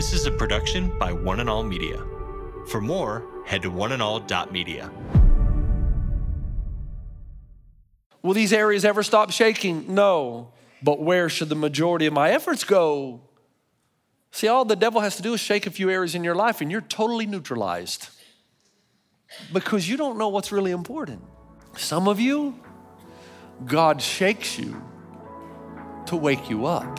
This is a production by One and All Media. For more, head to oneandall.media. Will these areas ever stop shaking? No. But where should the majority of my efforts go? See, all the devil has to do is shake a few areas in your life and you're totally neutralized because you don't know what's really important. Some of you, God shakes you to wake you up.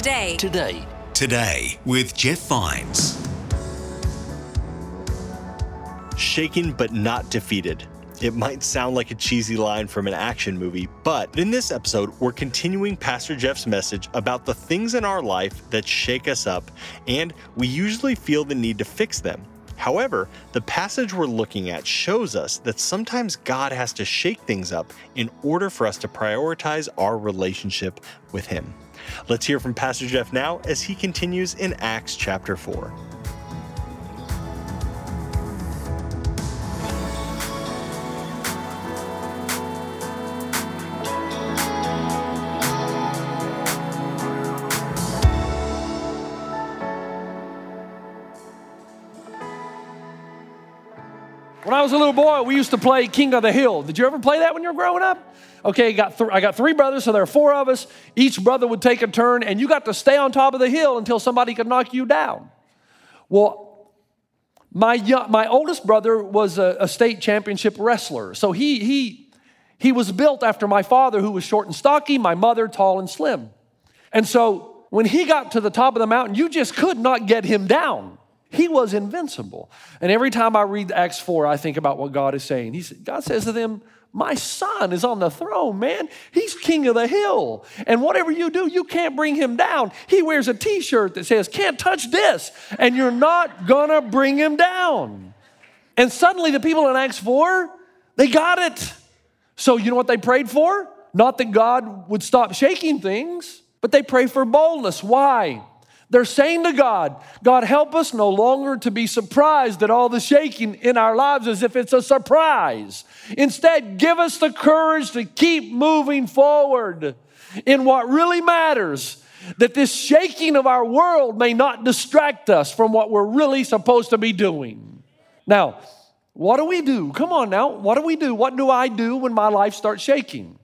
Today. Today. Today. Today with Jeff Vines. Shaken but not defeated. It might sound like a cheesy line from an action movie, but in this episode, we're continuing Pastor Jeff's message about the things in our life that shake us up, and we usually feel the need to fix them. However, the passage we're looking at shows us that sometimes God has to shake things up in order for us to prioritize our relationship with Him. Let's hear from Pastor Jeff now as he continues in Acts chapter 4. I was a little boy, we used to play King of the Hill. Did you ever play that when you were growing up? Okay, got th- I got three brothers, so there are four of us. Each brother would take a turn, and you got to stay on top of the hill until somebody could knock you down. Well, my, yo- my oldest brother was a, a state championship wrestler. So he, he, he was built after my father, who was short and stocky, my mother, tall and slim. And so when he got to the top of the mountain, you just could not get him down. He was invincible. And every time I read Acts 4, I think about what God is saying. He, said- God says to them, My son is on the throne, man. He's king of the hill. And whatever you do, you can't bring him down. He wears a t shirt that says, Can't touch this. And you're not gonna bring him down. And suddenly, the people in Acts 4, they got it. So, you know what they prayed for? Not that God would stop shaking things, but they pray for boldness. Why? They're saying to God, God, help us no longer to be surprised at all the shaking in our lives as if it's a surprise. Instead, give us the courage to keep moving forward in what really matters. That this shaking of our world may not distract us from what we're really supposed to be doing. Now, what do we do? Come on now. What do we do? What do I do when my life starts shaking?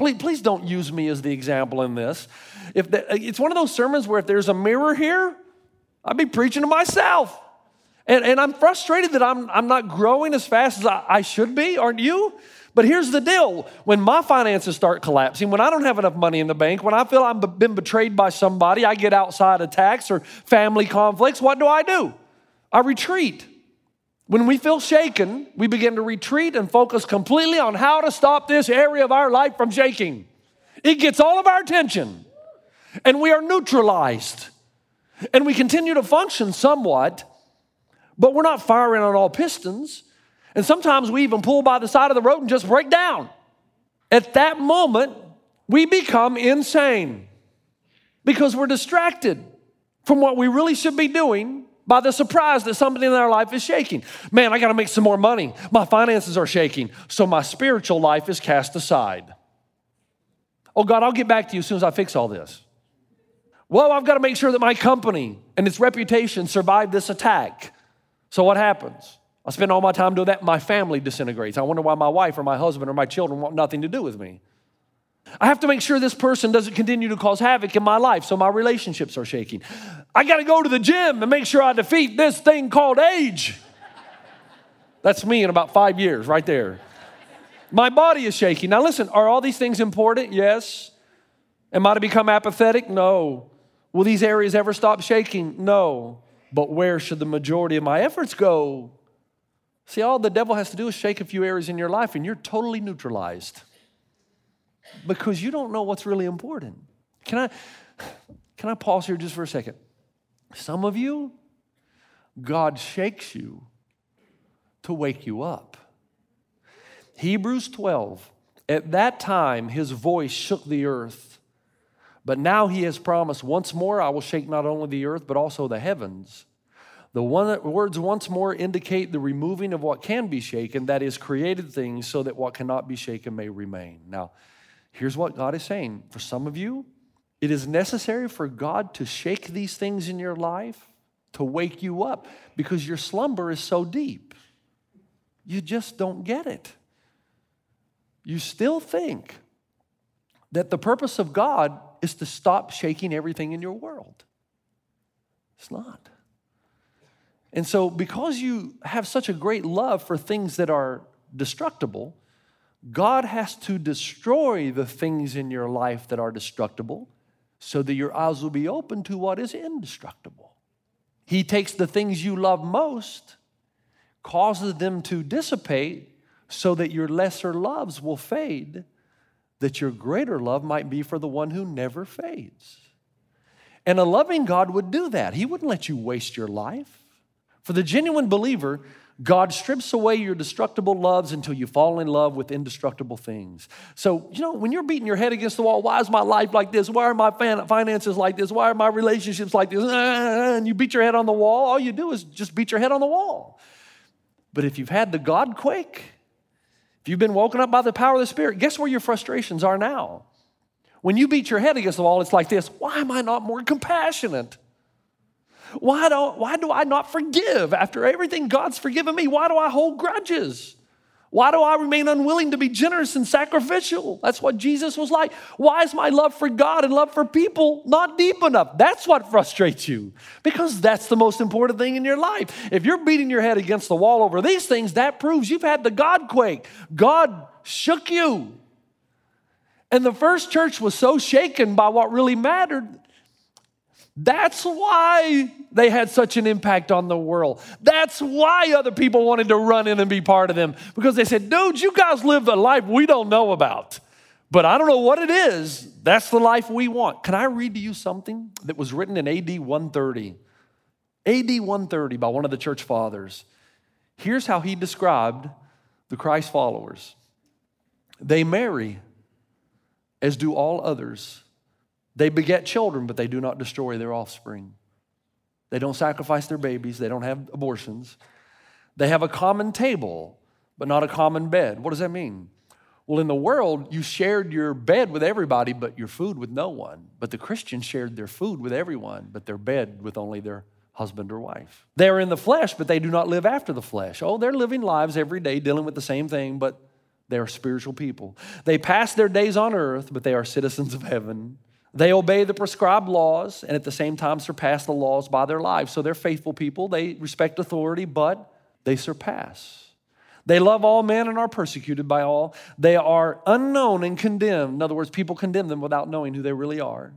Please, please don't use me as the example in this. If the, it's one of those sermons where if there's a mirror here, I'd be preaching to myself. And, and I'm frustrated that I'm, I'm not growing as fast as I, I should be, aren't you? But here's the deal when my finances start collapsing, when I don't have enough money in the bank, when I feel I've been betrayed by somebody, I get outside attacks or family conflicts, what do I do? I retreat. When we feel shaken, we begin to retreat and focus completely on how to stop this area of our life from shaking. It gets all of our attention, and we are neutralized. And we continue to function somewhat, but we're not firing on all pistons. And sometimes we even pull by the side of the road and just break down. At that moment, we become insane because we're distracted from what we really should be doing by the surprise that something in our life is shaking. Man, I got to make some more money. My finances are shaking. So my spiritual life is cast aside. Oh, God, I'll get back to you as soon as I fix all this. Well, I've got to make sure that my company and its reputation survive this attack. So what happens? I spend all my time doing that. My family disintegrates. I wonder why my wife or my husband or my children want nothing to do with me. I have to make sure this person doesn't continue to cause havoc in my life, so my relationships are shaking. I got to go to the gym and make sure I defeat this thing called age. That's me in about five years, right there. My body is shaking. Now, listen, are all these things important? Yes. Am I to become apathetic? No. Will these areas ever stop shaking? No. But where should the majority of my efforts go? See, all the devil has to do is shake a few areas in your life and you're totally neutralized. because you don't know what's really important. Can I, can I pause here just for a second? Some of you, God shakes you to wake you up. Hebrews 12, at that time his voice shook the earth, but now he has promised, once more I will shake not only the earth, but also the heavens. The words once more indicate the removing of what can be shaken, that is, created things, so that what cannot be shaken may remain. Now, here's what God is saying. For some of you, it is necessary for God to shake these things in your life to wake you up because your slumber is so deep. You just don't get it. You still think that the purpose of God is to stop shaking everything in your world. It's not. And so, because you have such a great love for things that are destructible, God has to destroy the things in your life that are destructible so that your eyes will be open to what is indestructible. He takes the things you love most, causes them to dissipate so that your lesser loves will fade, that your greater love might be for the one who never fades. And a loving God would do that. He wouldn't let you waste your life. For the genuine believer, God strips away your destructible loves until you fall in love with indestructible things. So, you know, when you're beating your head against the wall, why is my life like this? Why are my finances like this? Why are my relationships like this? And you beat your head on the wall, all you do is just beat your head on the wall. But if you've had the God quake, if you've been woken up by the power of the Spirit, guess where your frustrations are now? When you beat your head against the wall, it's like this why am I not more compassionate? Why, don't, why do I not forgive after everything God's forgiven me? Why do I hold grudges? Why do I remain unwilling to be generous and sacrificial? That's what Jesus was like. Why is my love for God and love for people not deep enough? That's what frustrates you because that's the most important thing in your life. If you're beating your head against the wall over these things, that proves you've had the God quake. God shook you. And the first church was so shaken by what really mattered that's why they had such an impact on the world. That's why other people wanted to run in and be part of them because they said, dude, you guys live a life we don't know about. But I don't know what it is. That's the life we want. Can I read to you something that was written in AD 130? AD 130 by one of the church fathers. Here's how he described the Christ followers they marry as do all others they beget children, but they do not destroy their offspring. They don't sacrifice their babies, they don't have abortions. They have a common table, but not a common bed. What does that mean? Well, in the world, you shared your bed with everybody, but your food with no one. But the Christians shared their food with everyone, but their bed with only their husband or wife. They are in the flesh, but they do not live after the flesh. Oh, they're living lives every day dealing with the same thing, but they are spiritual people. They pass their days on earth, but they are citizens of heaven. They obey the prescribed laws and at the same time surpass the laws by their lives. So they're faithful people. They respect authority, but they surpass. They love all men and are persecuted by all. They are unknown and condemned. In other words, people condemn them without knowing who they really are.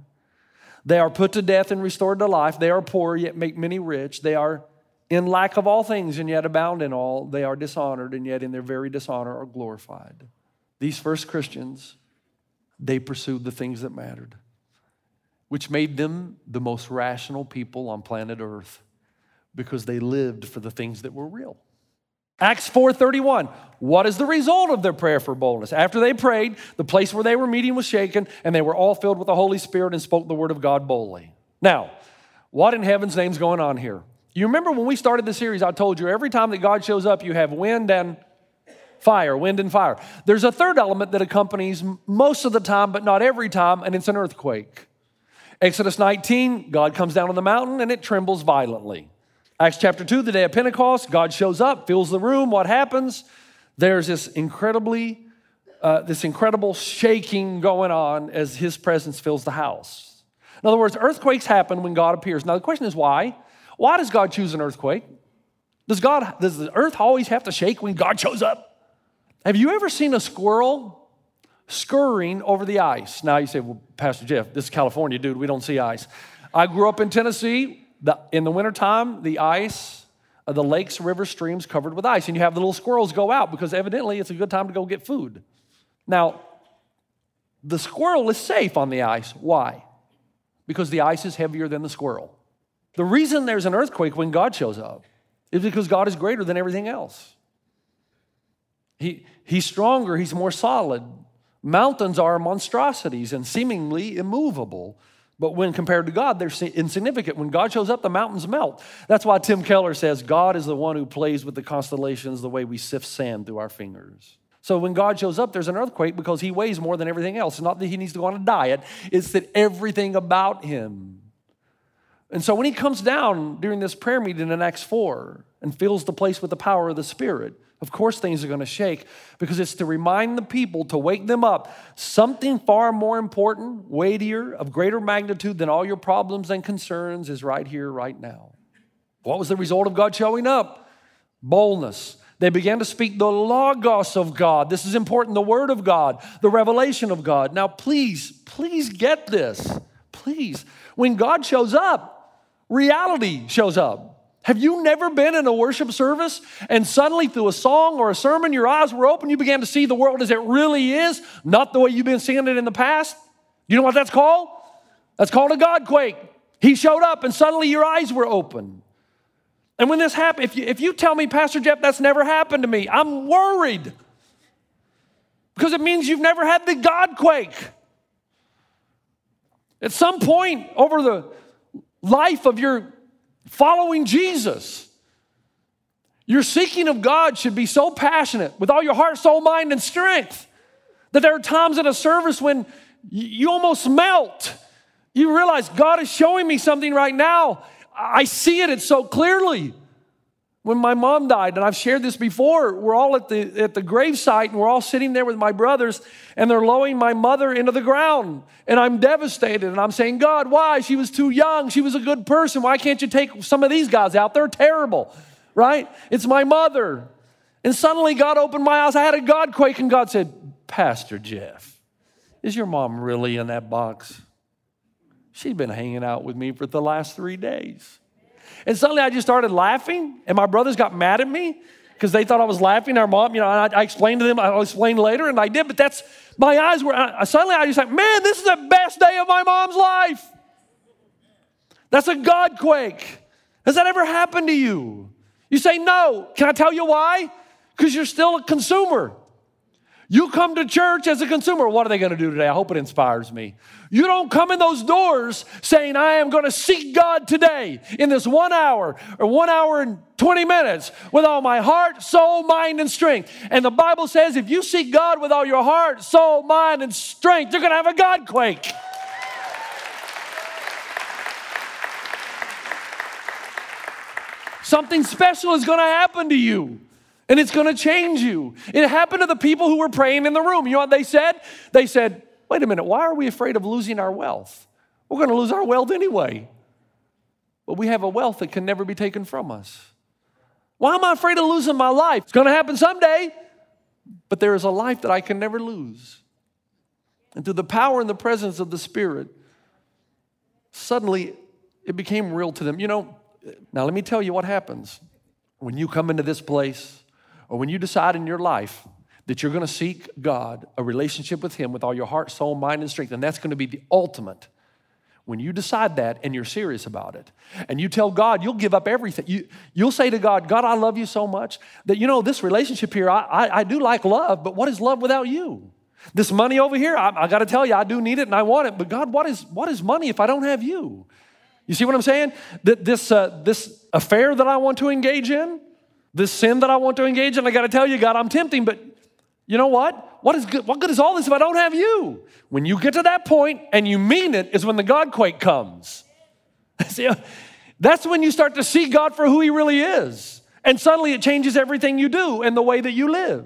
They are put to death and restored to life. They are poor, yet make many rich. They are in lack of all things and yet abound in all. They are dishonored and yet in their very dishonor are glorified. These first Christians, they pursued the things that mattered which made them the most rational people on planet Earth because they lived for the things that were real. Acts 4:31. What is the result of their prayer for boldness? After they prayed, the place where they were meeting was shaken, and they were all filled with the Holy Spirit and spoke the word of God boldly. Now, what in heaven's name's going on here? You remember when we started the series, I told you every time that God shows up, you have wind and fire, wind and fire. There's a third element that accompanies most of the time, but not every time, and it's an earthquake. Exodus 19, God comes down on the mountain and it trembles violently. Acts chapter 2, the day of Pentecost, God shows up, fills the room. What happens? There's this incredibly, uh, this incredible shaking going on as his presence fills the house. In other words, earthquakes happen when God appears. Now the question is why? Why does God choose an earthquake? Does God, does the earth always have to shake when God shows up? Have you ever seen a squirrel scurrying over the ice. Now you say, well, Pastor Jeff, this is California, dude, we don't see ice. I grew up in Tennessee. The, in the wintertime, the ice, uh, the lakes, rivers, streams covered with ice, and you have the little squirrels go out because evidently it's a good time to go get food. Now, The squirrel is safe on the ice. Why? Because the ice is heavier than the squirrel. The reason there's an earthquake when God shows up is because God is greater than everything else. He, he's stronger, he's more solid. Mountains are monstrosities and seemingly immovable. But when compared to God, they're insignificant. When God shows up, the mountains melt. That's why Tim Keller says God is the one who plays with the constellations the way we sift sand through our fingers. So when God shows up, there's an earthquake because he weighs more than everything else. It's not that he needs to go on a diet, it's that everything about him. And so when he comes down during this prayer meeting in Acts 4 and fills the place with the power of the Spirit, of course things are going to shake because it's to remind the people, to wake them up. Something far more important, weightier, of greater magnitude than all your problems and concerns is right here, right now. What was the result of God showing up? Boldness. They began to speak the Logos of God. This is important the Word of God, the revelation of God. Now, please, please get this. Please. When God shows up, reality shows up. Have you never been in a worship service and suddenly through a song or a sermon, your eyes were open, you began to see the world as it really is, not the way you've been seeing it in the past? You know what that's called? That's called a God quake. He showed up and suddenly your eyes were open. And when this happened, if you, if you tell me, Pastor Jeff, that's never happened to me, I'm worried. Because it means you've never had the God quake. At some point over the life of your following Jesus, your seeking of God should be so passionate with all your heart, soul, mind, and strength that there are times in a service when you almost melt. You realize God is showing me something right now. I see it, it's so clearly. When my mom died, and I've shared this before, we're all at the, at the gravesite and we're all sitting there with my brothers, and they're lowering my mother into the ground. And I'm devastated, and I'm saying, God, why? She was too young. She was a good person. Why can't you take some of these guys out? They're terrible, right? It's my mother. And suddenly God opened my eyes. I had a God quake, and God said, Pastor Jeff, is your mom really in that box? She's been hanging out with me for the last three days. And suddenly I just started laughing, and my brothers got mad at me because they thought I was laughing. Our mom, you know, I, I explained to them, I'll explain later, and I did, but that's, my eyes were, I, suddenly I just like, man, this is the best day of my mom's life. That's a God quake. Has that ever happened to you? You say, no. Can I tell you why? Because you're still a consumer. You come to church as a consumer. What are they going to do today? I hope it inspires me. You don't come in those doors saying, I am going to seek God today in this one hour or one hour and 20 minutes with all my heart, soul, mind, and strength. And the Bible says if you seek God with all your heart, soul, mind, and strength, you're going to have a God quake. Something special is going to happen to you. And it's going to change you. It happened to the people who were praying in the room. You know what they said? They said, wait a minute, why are we afraid of losing our wealth? We're going to lose our wealth anyway. But we have a wealth that can never be taken from us. Why am I afraid of losing my life? It's going to happen someday, but there is a life that I can never lose. And through the power and the presence of the Spirit, suddenly it became real to them. You know, now let me tell you what happens when you come into this place or when you decide in your life that you're going to seek God, a relationship with Him with all your heart, soul, mind, and strength, and that's going to be the ultimate. When you decide that and you're serious about it, and you tell God, you'll give up everything. You, you'll say to God, God, I love you so much that, you know, this relationship here, I, I, I do like love, but what is love without you? This money over here, I, I got to tell you, I do need it and I want it, but God, what is, what is money if I don't have you? You see what I'm saying? That this, uh, this affair that I want to engage in, this sin that I want to engage in, I got to tell you, God, I'm tempting, but you know what? What is good? What good is all this if I don't have you? When you get to that point and you mean it, is when the God quake comes. see, that's when you start to see God for who He really is, and suddenly it changes everything you do and the way that you live.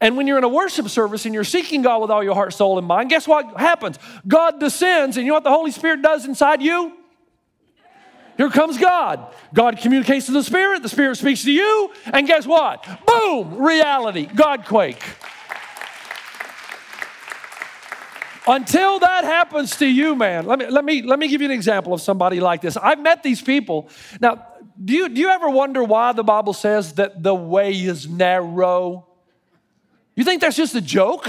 And when you're in a worship service and you're seeking God with all your heart, soul, and mind, guess what happens? God descends, and you know what the Holy Spirit does inside you? Here comes God. God communicates to the Spirit, the Spirit speaks to you, and guess what? Boom, reality, God quake. Until that happens to you, man, let me, let, me, let me give you an example of somebody like this. I've met these people. Now, do you, do you ever wonder why the Bible says that the way is narrow? You think that's just a joke?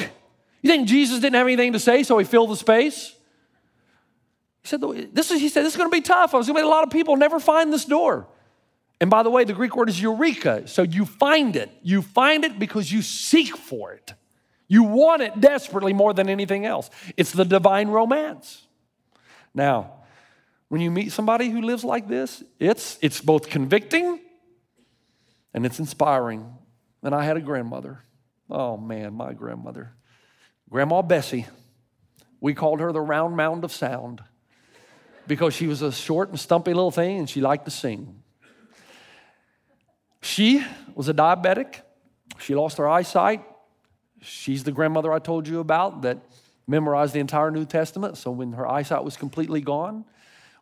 You think Jesus didn't have anything to say, so he filled the space? He said, this is, he said, this is going to be tough. I was going to be a lot of people never find this door. And by the way, the Greek word is eureka. So you find it. You find it because you seek for it. You want it desperately more than anything else. It's the divine romance. Now, when you meet somebody who lives like this, it's, it's both convicting and it's inspiring. And I had a grandmother. Oh man, my grandmother. Grandma Bessie. We called her the round mound of sound because she was a short and stumpy little thing and she liked to sing. She was a diabetic. She lost her eyesight. She's the grandmother I told you about that memorized the entire New Testament. So when her eyesight was completely gone,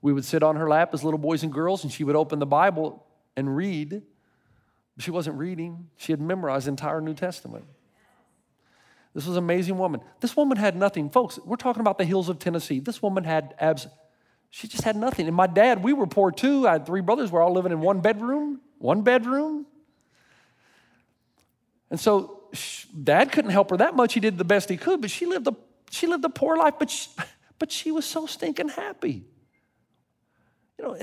we would sit on her lap as little boys and girls and she would open the Bible and read. She wasn't reading, she had memorized the entire New Testament. This was an amazing woman. This woman had nothing. Folks, we're talking about the hills of Tennessee. This woman had abs, she just had nothing. And my dad, we were poor too. I had three brothers. We're all living in one bedroom, one bedroom. And so dad couldn't help her that much. He did the best he could, but she lived a, she lived a poor life, but she, but she was so stinking happy. You know,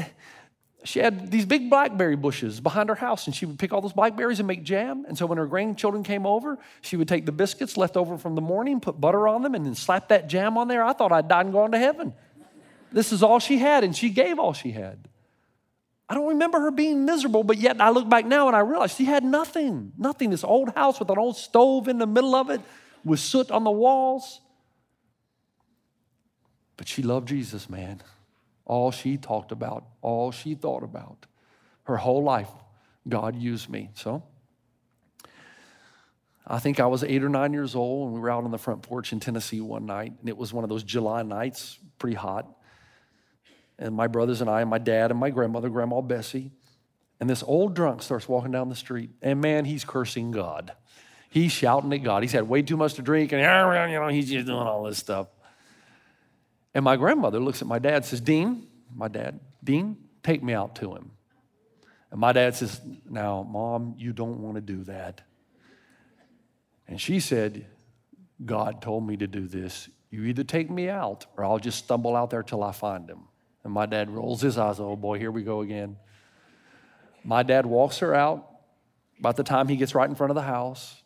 she had these big blackberry bushes behind her house, and she would pick all those blackberries and make jam. And so when her grandchildren came over, she would take the biscuits left over from the morning, put butter on them, and then slap that jam on there. I thought I'd died and gone to heaven. This is all she had, and she gave all she had. I don't remember her being miserable, but yet I look back now and I realize she had nothing. Nothing. This old house with an old stove in the middle of it with soot on the walls. But she loved Jesus, man. All she talked about, all she thought about. Her whole life, God used me. So, I think I was eight or nine years old, and we were out on the front porch in Tennessee one night, and it was one of those July nights, pretty hot and my brothers and I, and my dad and my grandmother, Grandma Bessie. And this old drunk starts walking down the street, and man, he's cursing God. He's shouting at God. He's had way too much to drink, and you know, he's just doing all this stuff. And my grandmother looks at my dad, says, Dean, my dad, Dean, take me out to him. And my dad says, Now, mom, you don't want to do that. And she said, God told me to do this. You either take me out or I'll just stumble out there till I find him. And my dad rolls his eyes, oh boy, here we go again. My dad walks her out about the time he gets right in front of the house.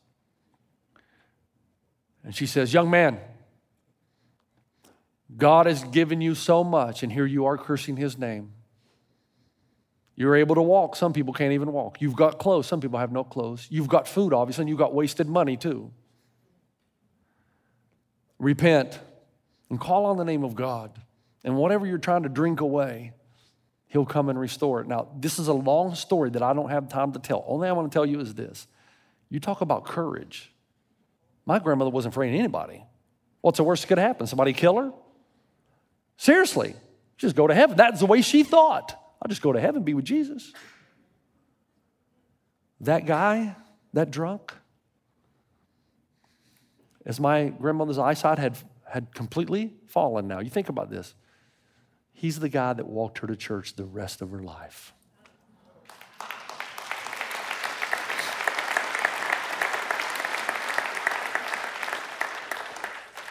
And she says, Young man, God has given you so much, and here you are cursing his name. You're able to walk. Some people can't even walk. You've got clothes. Some people have no clothes. You've got food, obviously, and you've got wasted money too. Repent and call on the name of God. And whatever you're trying to drink away, He'll come and restore it. Now, this is a long story that I don't have time to tell. Only I want to tell you is this you talk about courage. My grandmother wasn't afraid of anybody. What's the worst that could happen? Somebody kill her? Seriously, just go to heaven. That's the way she thought. I'll just go to heaven, be with Jesus. That guy, that drunk, as my grandmother's eyesight had, had completely fallen now. You think about this. He's the guy that walked her to church the rest of her life.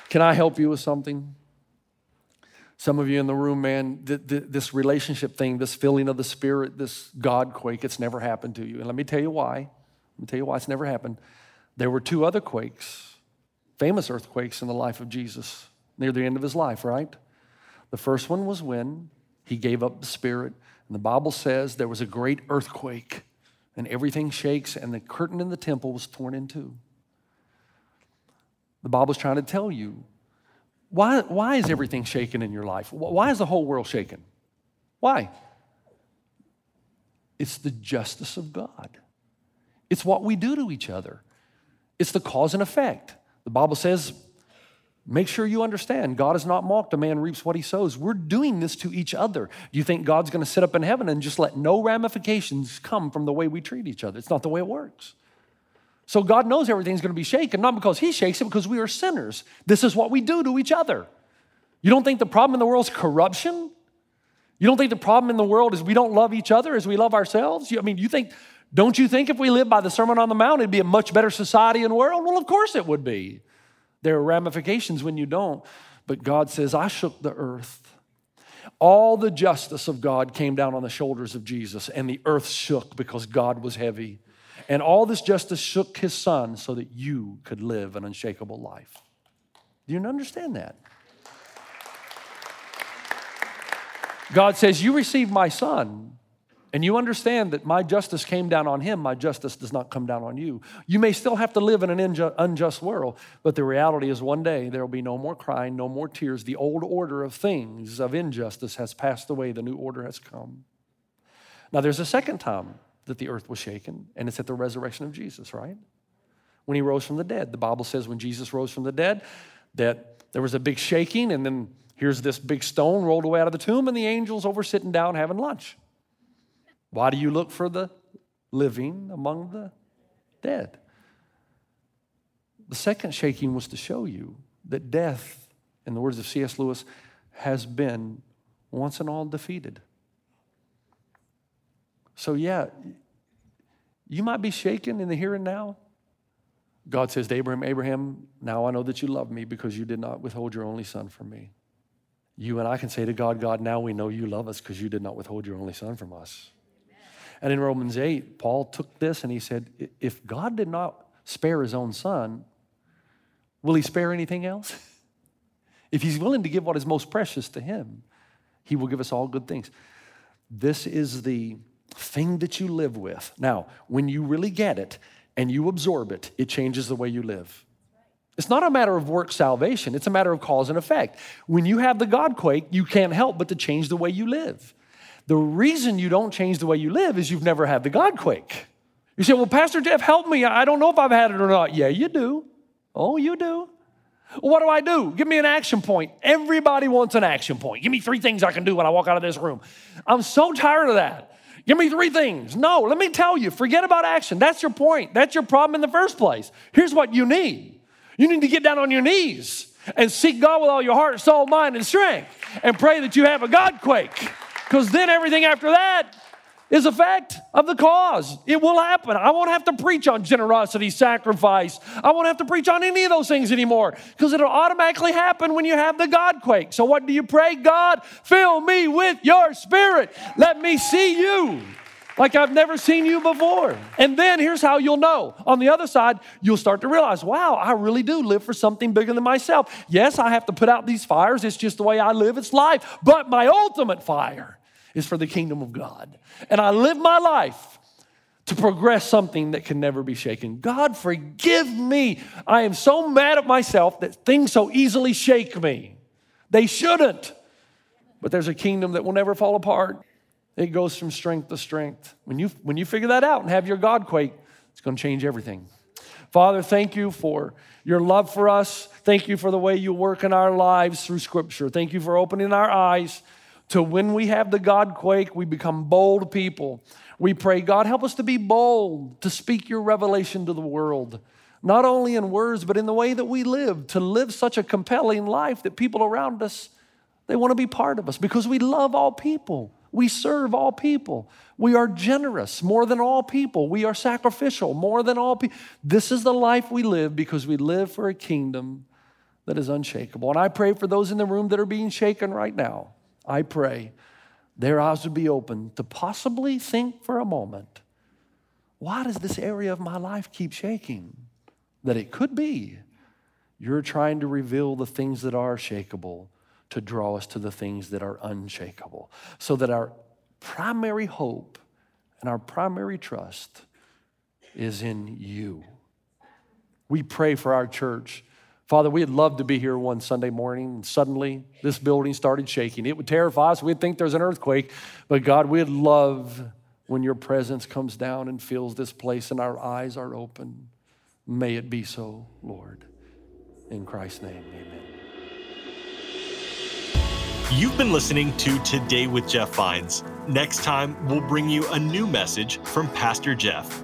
Can I help you with something? Some of you in the room, man, th- th- this relationship thing, this feeling of the Spirit, this God quake, it's never happened to you. And let me tell you why. Let me tell you why it's never happened. There were two other quakes, famous earthquakes in the life of Jesus near the end of his life, right? The first one was when he gave up the Spirit. And the Bible says there was a great earthquake, and everything shakes, and the curtain in the temple was torn in two. The Bible's trying to tell you why, why is everything shaken in your life? Why is the whole world shaken? Why? It's the justice of God. It's what we do to each other. It's the cause and effect. The Bible says Make sure you understand God is not mocked. A man reaps what he sows. We're doing this to each other. Do you think God's going to sit up in heaven and just let no ramifications come from the way we treat each other? It's not the way it works. So God knows everything's going to be shaken, not because he shakes it, because we are sinners. This is what we do to each other. You don't think the problem in the world is corruption? You don't think the problem in the world is we don't love each other as we love ourselves? I mean, you think, don't you think if we lived by the Sermon on the Mount, it'd be a much better society and world? Well, of course it would be. There are ramifications when you don't. But God says, I shook the earth. All the justice of God came down on the shoulders of Jesus, and the earth shook because God was heavy. And all this justice shook his son so that you could live an unshakable life. Do you understand that? God says, You received my son, and you understand that my justice came down on him, my justice does not come down on you. You may still have to live in an unjust world, but the reality is one day there will be no more crying, no more tears. The old order of things, of injustice, has passed away, the new order has come. Now, there's a second time that the earth was shaken, and it's at the resurrection of Jesus, right? When he rose from the dead. The Bible says when Jesus rose from the dead, that there was a big shaking, and then here's this big stone rolled away out of the tomb, and the angels over sitting down having lunch. Why do you look for the living among the dead? The second shaking was to show you that death, in the words of C.S. Lewis, has been once and all defeated. So, yeah, you might be shaken in the here and now. God says to Abraham, Abraham, now I know that you love me because you did not withhold your only son from me. You and I can say to God, God, now we know you love us because you did not withhold your only son from us. And in Romans 8, Paul took this and he said, if God did not spare his own son, will he spare anything else? If he's willing to give what is most precious to him, he will give us all good things. This is the thing that you live with. Now, when you really get it and you absorb it, it changes the way you live. It's not a matter of work salvation, it's a matter of cause and effect. When you have the God quake, you can't help but to change the way you live. The reason you don't change the way you live is you've never had the God quake. You say, Well, Pastor Jeff, help me. I don't know if I've had it or not. Yeah, you do. Oh, you do. What do I do? Give me an action point. Everybody wants an action point. Give me three things I can do when I walk out of this room. I'm so tired of that. Give me three things. No, let me tell you, forget about action. That's your point. That's your problem in the first place. Here's what you need you need to get down on your knees and seek God with all your heart, soul, mind, and strength and pray that you have a God quake. Because then everything after that is a fact of the cause. It will happen. I won't have to preach on generosity, sacrifice. I won't have to preach on any of those things anymore because it'll automatically happen when you have the God quake. So, what do you pray? God, fill me with your spirit. Let me see you like I've never seen you before. And then here's how you'll know. On the other side, you'll start to realize, wow, I really do live for something bigger than myself. Yes, I have to put out these fires. It's just the way I live. It's life. But my ultimate fire is for the kingdom of God. And I live my life to progress something that can never be shaken. God, forgive me. I am so mad at myself that things so easily shake me. They shouldn't. But there's a kingdom that will never fall apart. It goes from strength to strength. When you, when you figure that out and have your God quake, it's going to change everything. Father, thank you for your love for us. Thank you for the way you work in our lives through Scripture. Thank you for opening our eyes to when we have the God quake, we become bold people. We pray, God, help us to be bold, to speak your revelation to the world, not only in words, but in the way that we live, to live such a compelling life that people around us, they want to be part of us because we love all people. We serve all people. We are generous more than all people. We are sacrificial more than all people. This is the life we live because we live for a kingdom that is unshakable. And I pray for those in the room that are being shaken right now. I pray their eyes would be open to possibly think for a moment why does this area of my life keep shaking? That it could be you're trying to reveal the things that are shakable to draw us to the things that are unshakable. So that our primary hope and our primary trust is in you. We pray for our church. Father, we'd love to be here one Sunday morning, and suddenly this building started shaking. It would terrify us. We'd think there's an earthquake. But God, we'd love when your presence comes down and fills this place and our eyes are open. May it be so, Lord. In Christ's name, amen. You've been listening to Today with Jeff Vines. Next time, we'll bring you a new message from Pastor Jeff.